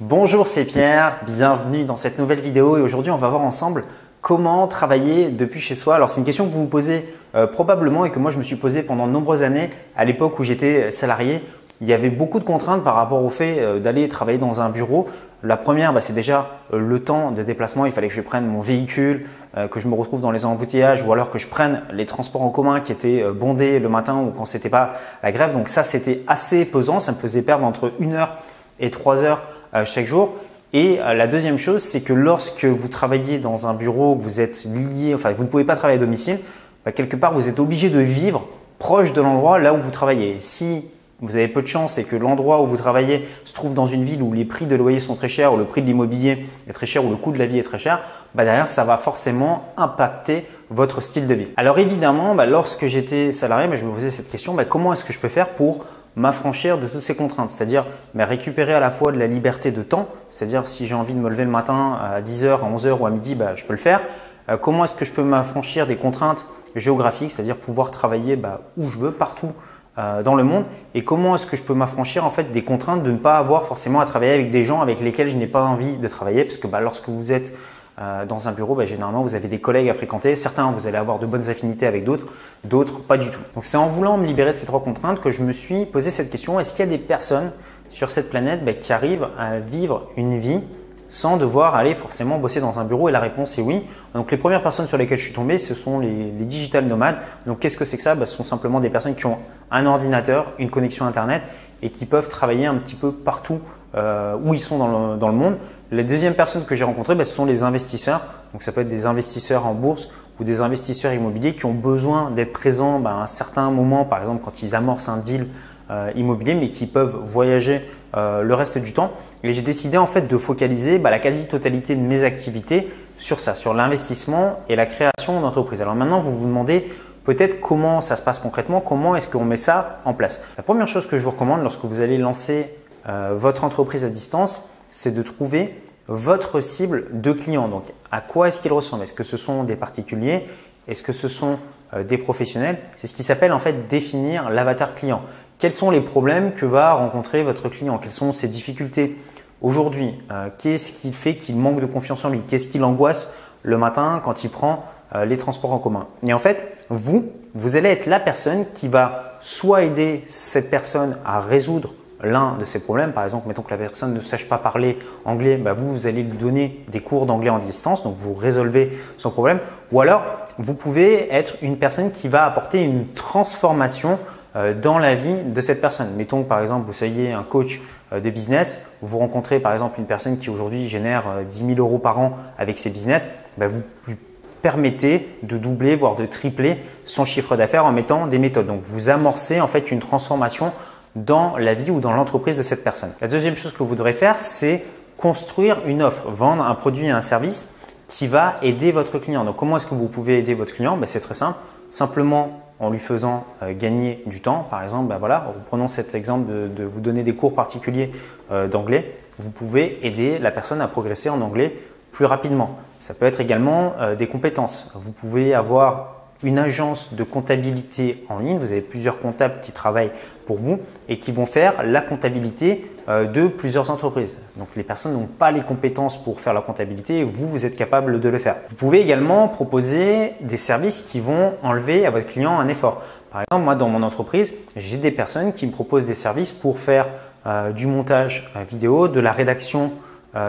Bonjour, c'est Pierre, bienvenue dans cette nouvelle vidéo et aujourd'hui on va voir ensemble comment travailler depuis chez soi. Alors c'est une question que vous vous posez euh, probablement et que moi je me suis posé pendant de nombreuses années à l'époque où j'étais salarié. Il y avait beaucoup de contraintes par rapport au fait euh, d'aller travailler dans un bureau. La première, bah, c'est déjà euh, le temps de déplacement. Il fallait que je prenne mon véhicule, que je me retrouve dans les embouteillages ou alors que je prenne les transports en commun qui étaient bondés le matin ou quand c'était pas la grève. Donc ça, c'était assez pesant. Ça me faisait perdre entre une heure et trois heures chaque jour. Et euh, la deuxième chose, c'est que lorsque vous travaillez dans un bureau, vous êtes lié, enfin vous ne pouvez pas travailler à domicile, bah, quelque part vous êtes obligé de vivre proche de l'endroit là où vous travaillez. Si vous avez peu de chance et que l'endroit où vous travaillez se trouve dans une ville où les prix de loyer sont très chers, ou le prix de l'immobilier est très cher, ou le coût de la vie est très cher, bah derrière ça va forcément impacter votre style de vie. Alors évidemment, bah, lorsque j'étais salarié, je me posais cette question comment est-ce que je peux faire pour m'affranchir de toutes ces contraintes, c'est-à-dire récupérer à la fois de la liberté de temps, c'est-à-dire si j'ai envie de me lever le matin à 10h, à 11h ou à midi, bah, je peux le faire. Euh, comment est-ce que je peux m'affranchir des contraintes géographiques, c'est-à-dire pouvoir travailler bah, où je veux, partout euh, dans le monde, et comment est-ce que je peux m'affranchir en fait des contraintes de ne pas avoir forcément à travailler avec des gens avec lesquels je n'ai pas envie de travailler, parce que bah, lorsque vous êtes euh, dans un bureau, bah, généralement, vous avez des collègues à fréquenter. Certains, vous allez avoir de bonnes affinités avec d'autres, d'autres, pas du tout. Donc, c'est en voulant me libérer de ces trois contraintes que je me suis posé cette question. Est-ce qu'il y a des personnes sur cette planète bah, qui arrivent à vivre une vie sans devoir aller forcément bosser dans un bureau? Et la réponse est oui. Donc, les premières personnes sur lesquelles je suis tombé, ce sont les, digital nomades. Donc, qu'est-ce que c'est que ça? Bah, Ce sont simplement des personnes qui ont un ordinateur, une connexion Internet et qui peuvent travailler un petit peu partout euh, où ils sont dans le monde. Les deuxièmes personnes que j'ai rencontrées, bah, ce sont les investisseurs. Donc ça peut être des investisseurs en bourse ou des investisseurs immobiliers qui ont besoin d'être présents bah, à un certain moment, par exemple quand ils amorcent un deal euh, immobilier, mais qui peuvent voyager euh, le reste du temps. Et j'ai décidé en fait de focaliser bah, la quasi-totalité de mes activités sur ça, sur l'investissement et la création d'entreprise. Alors maintenant, vous vous demandez peut-être comment ça se passe concrètement, comment est-ce qu'on met ça en place. La première chose que je vous recommande lorsque vous allez lancer euh, votre entreprise à distance, c'est de trouver votre cible de clients. Donc, à quoi est-ce qu'ils ressemblent? Est-ce que ce sont des particuliers? Est-ce que ce sont euh, des professionnels? C'est ce qui s'appelle en fait définir l'avatar client. Quels sont les problèmes que va rencontrer votre client? Quelles sont ses difficultés? Aujourd'hui euh, Qu'est-ce qui fait qu'il manque de confiance en lui? Qu'est-ce qui l'angoisse le matin quand il prend euh, les transports en commun? Et en fait, vous, vous allez être la personne qui va soit aider cette personne à résoudre l'un de ces problèmes, par exemple, mettons que la personne ne sache pas parler anglais, bah vous, allez lui donner des cours d'anglais en distance, donc vous résolvez son problème. Ou alors, vous pouvez être une personne qui va apporter une transformation euh, dans la vie de cette personne. Mettons que par exemple, vous soyez un coach euh, de business, vous rencontrez par exemple une personne qui aujourd'hui génère 10 euh, 000 euros par an avec ses business, bah vous lui permettez de doubler, voire de tripler son chiffre d'affaires en mettant des méthodes. Donc, vous amorcez en fait une transformation dans la vie ou dans l'entreprise de cette personne. La deuxième chose que vous devrez faire, c'est construire une offre, vendre un produit et un service qui va aider votre client. Donc comment est-ce que vous pouvez aider votre client? Ben, C'est très simple, simplement en lui faisant euh, gagner du temps. Par exemple, ben voilà, reprenons cet exemple de, vous donner des cours particuliers euh, d'anglais. Vous pouvez aider la personne à progresser en anglais plus rapidement. Ça peut être également euh, des compétences. Vous pouvez avoir une agence de comptabilité en ligne. Vous avez plusieurs comptables qui travaillent pour vous et qui vont faire la comptabilité euh, de plusieurs entreprises. Donc les personnes n'ont pas les compétences pour faire la comptabilité vous, vous êtes capable de le faire. Vous pouvez également proposer des services qui vont enlever à votre client un effort. Par exemple, moi dans mon entreprise, j'ai des personnes qui me proposent des services pour faire euh, du montage euh, vidéo, de la rédaction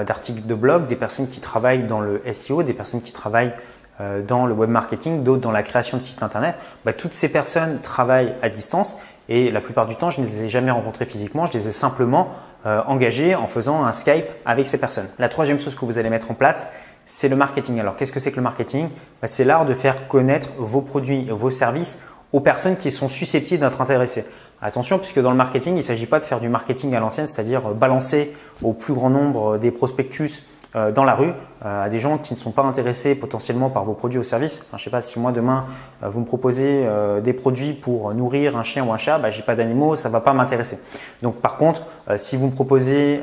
d'articles de blog, des personnes qui travaillent dans le SEO, des personnes qui travaillent dans le web marketing, d'autres dans la création de sites internet, bah, toutes ces personnes travaillent à distance et la plupart du temps, je ne les ai jamais rencontrées physiquement, je les ai simplement euh, engagées en faisant un Skype avec ces personnes. La troisième chose que vous allez mettre en place, c'est le marketing. Alors, qu'est-ce que c'est que le marketing? Bah, C'est l'art de faire connaître vos produits, vos services aux personnes qui sont susceptibles d'être intéressées. Attention, puisque dans le marketing, il ne s'agit pas de faire du marketing à l'ancienne, c'est-à-dire balancer au plus grand nombre des prospectus euh, dans la rue euh, à des gens qui ne sont pas intéressés potentiellement par vos produits ou services. Je sais pas si moi demain euh, vous me proposez des produits pour nourrir un chien ou un chat, bah, j'ai pas d'animaux, ça va pas m'intéresser. Donc par contre, si vous me proposez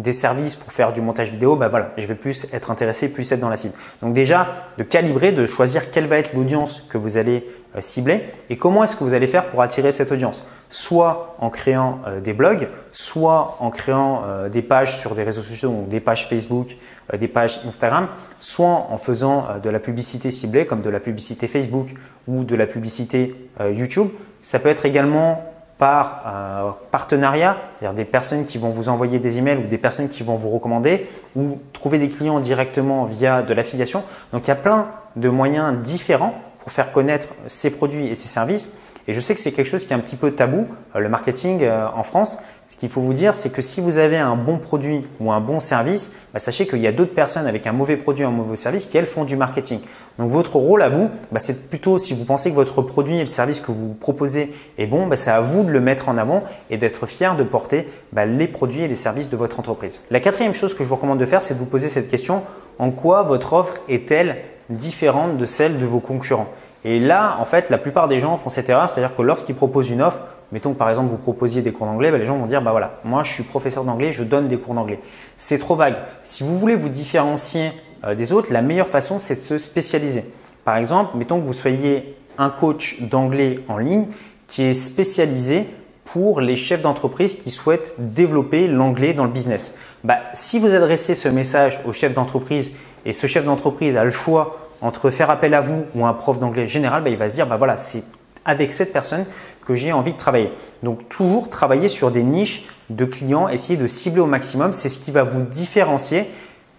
des services pour faire du montage vidéo, bah voilà, je vais plus être intéressé, plus être dans la cible. Donc déjà, de calibrer, de choisir quelle va être l'audience que vous allez cibler et comment est-ce que vous allez faire pour attirer cette audience. soit en créant euh, des blogs, soit en créant euh, des pages sur des réseaux sociaux, donc des pages Facebook, euh, des pages Instagram, soit en faisant de la publicité ciblée comme de la publicité Facebook ou de la publicité YouTube. Ça peut être également par partenariat, c'est-à-dire des personnes qui vont vous envoyer des emails ou des personnes qui vont vous recommander ou trouver des clients directement via de l'affiliation. Donc il y a plein de moyens différents pour faire connaître ces produits et ces services. Et je sais que c'est quelque chose qui est un petit peu tabou, euh, le marketing euh, en France. Ce qu'il faut vous dire, c'est que si vous avez un bon produit ou un bon service, bah, sachez qu'il y a d'autres personnes avec un mauvais produit ou un mauvais service qui, elles, font du marketing. Donc, votre rôle à vous, bah, c'est plutôt, si vous pensez que votre produit et le service que vous proposez est bon, bah, c'est à vous de le mettre en avant et d'être fier de porter les produits et les services de votre entreprise. La quatrième chose que je vous recommande de faire, c'est de vous poser cette question, en quoi votre offre est-elle différente de celle de vos concurrents? Et là, en fait, la plupart des gens font cette erreur, c'est-à-dire que lorsqu'ils proposent une offre, mettons que par exemple vous proposiez des cours d'anglais, ben, les gens vont dire bah voilà, moi je suis professeur d'anglais, je donne des cours d'anglais. C'est trop vague. Si vous voulez vous différencier euh, des autres, la meilleure façon c'est de se spécialiser. Par exemple, mettons que vous soyez un coach d'anglais en ligne qui est spécialisé pour les chefs d'entreprise qui souhaitent développer l'anglais dans le business. Bah, si vous adressez ce message au chef d'entreprise et ce chef d'entreprise a le choix entre faire appel à vous ou un prof d'anglais général, bah, il va se dire bah voilà, c'est avec cette personne que j'ai envie de travailler. Donc toujours travailler sur des niches de clients, essayer de cibler au maximum, c'est ce qui va vous différencier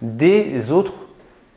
des autres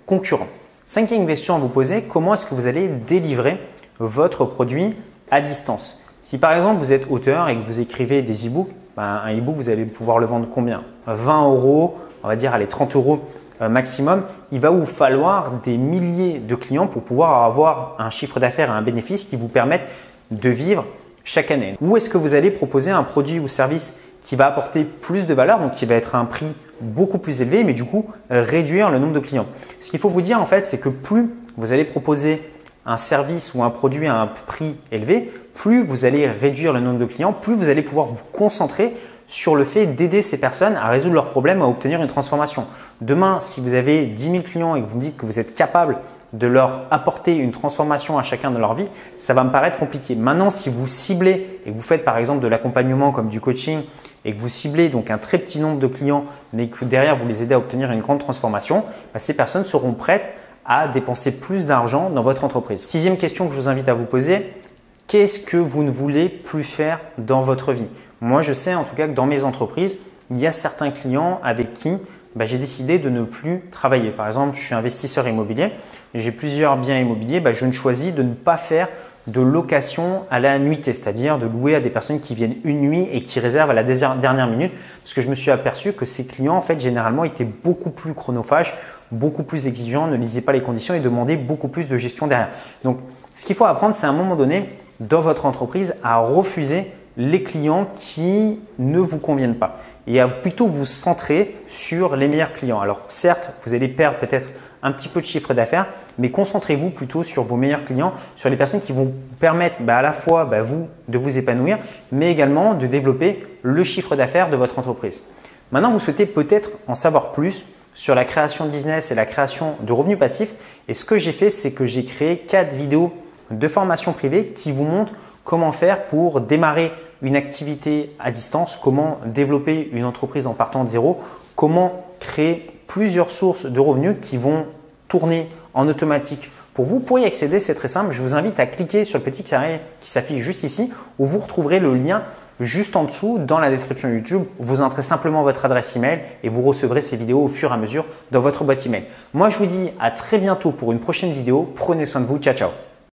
concurrents. Cinquième question à vous poser, comment est-ce que vous allez délivrer votre produit à distance? Si par exemple vous êtes auteur et que vous écrivez des e-books, bah, un e-book vous allez pouvoir le vendre combien? 20 euros, on va dire allez 30 euros maximum, il va vous falloir des milliers de clients pour pouvoir avoir un chiffre d'affaires et un bénéfice qui vous permettent de vivre chaque année. Où est-ce que vous allez proposer un produit ou service qui va apporter plus de valeur, donc qui va être à un prix beaucoup plus élevé, mais du coup réduire le nombre de clients? Ce qu'il faut vous dire en fait, c'est que plus vous allez proposer un service ou un produit à un prix élevé, plus vous allez réduire le nombre de clients, plus vous allez pouvoir vous concentrer sur le fait d'aider ces personnes à résoudre leurs problèmes, à obtenir une transformation. Demain, si vous avez 10 000 clients et que vous me dites que vous êtes capable de leur apporter une transformation à chacun de leur vie, ça va me paraître compliqué. Maintenant, si vous ciblez et que vous faites par exemple de l'accompagnement comme du coaching et que vous ciblez donc un très petit nombre de clients, mais que derrière vous les aidez à obtenir une grande transformation, bah, ces personnes seront prêtes à dépenser plus d'argent dans votre entreprise. Sixième question que je vous invite à vous poser, qu'est-ce que vous ne voulez plus faire dans votre vie? Moi, je sais en tout cas que dans mes entreprises, il y a certains clients avec qui bah, j'ai décidé de ne plus travailler. Par exemple, je suis investisseur immobilier, j'ai plusieurs biens immobiliers, bah, je ne choisis de ne pas faire de location à la nuitée, c'est-à-dire de louer à des personnes qui viennent une nuit et qui réservent à la dernière minute, parce que je me suis aperçu que ces clients, en fait, généralement, étaient beaucoup plus chronophages, beaucoup plus exigeants, ne lisaient pas les conditions et demandaient beaucoup plus de gestion derrière. Donc, ce qu'il faut apprendre, c'est à un moment donné, dans votre entreprise, à refuser les clients qui ne vous conviennent pas et à plutôt vous centrer sur les meilleurs clients. Alors certes, vous allez perdre peut-être un petit peu de chiffre d'affaires, mais concentrez-vous plutôt sur vos meilleurs clients, sur les personnes qui vont vous permettre bah, à la fois bah, vous de vous épanouir, mais également de développer le chiffre d'affaires de votre entreprise. Maintenant, vous souhaitez peut-être en savoir plus sur la création de business et la création de revenus passifs. Et ce que j'ai fait, c'est que j'ai créé quatre vidéos de formation privée qui vous montrent comment faire pour démarrer une activité à distance, comment développer une entreprise en partant de zéro, comment créer plusieurs sources de revenus qui vont tourner en automatique pour vous. Pour y accéder, c'est très simple. Je vous invite à cliquer sur le petit carré qui s'affiche juste ici où vous retrouverez le lien juste en dessous dans la description YouTube. Vous entrez simplement votre adresse email et vous recevrez ces vidéos au fur et à mesure dans votre boîte email. Moi, je vous dis à très bientôt pour une prochaine vidéo. Prenez soin de vous. Ciao, ciao.